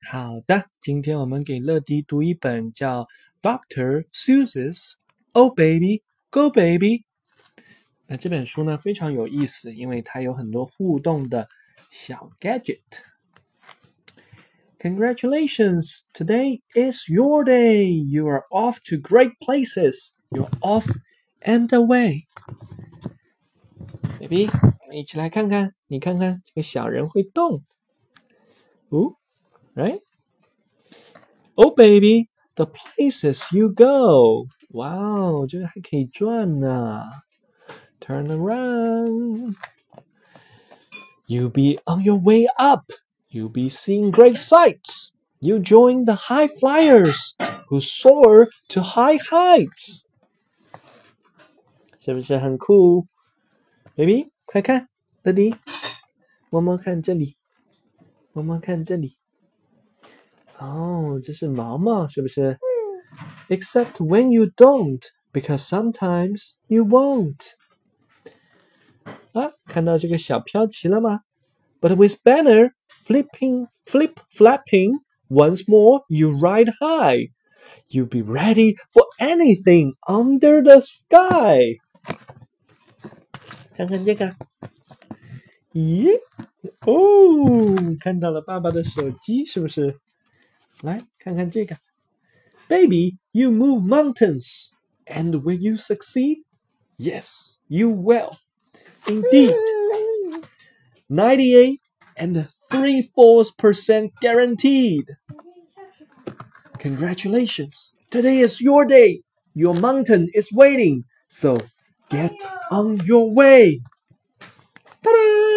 好的，今天我们给乐迪读一本叫《Doctor Seuss's Oh Baby Go Baby》。那这本书呢非常有意思，因为它有很多互动的小 gadget。Congratulations! Today is your day. You are off to great places. You're off and away. Baby，我们一起来看看，你看看这个小人会动。哦 ，right? Oh, baby, the places you go. 哇哦，这个还可以转呢。Turn around. You be on your way up. You'll be seeing great sights. You join the high flyers who soar to high heights. 是不是很酷？Baby，快看，这里，摸摸看这里，摸摸看这里。 哦，这是毛毛，是不是？Except when you don't, because sometimes you won't. 啊，看到这个小飘旗了吗？But with banner flipping, flip flapping, once more you ride high. You be ready for anything under the sky. 看看这个，咦，哦，看到了爸爸的手机，是不是？ 来看看这个，Baby, you move mountains, and will you succeed? Yes, you will. Indeed. Ninety-eight and three-fourths percent guaranteed. Congratulations! Today is your day. Your mountain is waiting. So get on your way. Ta-da!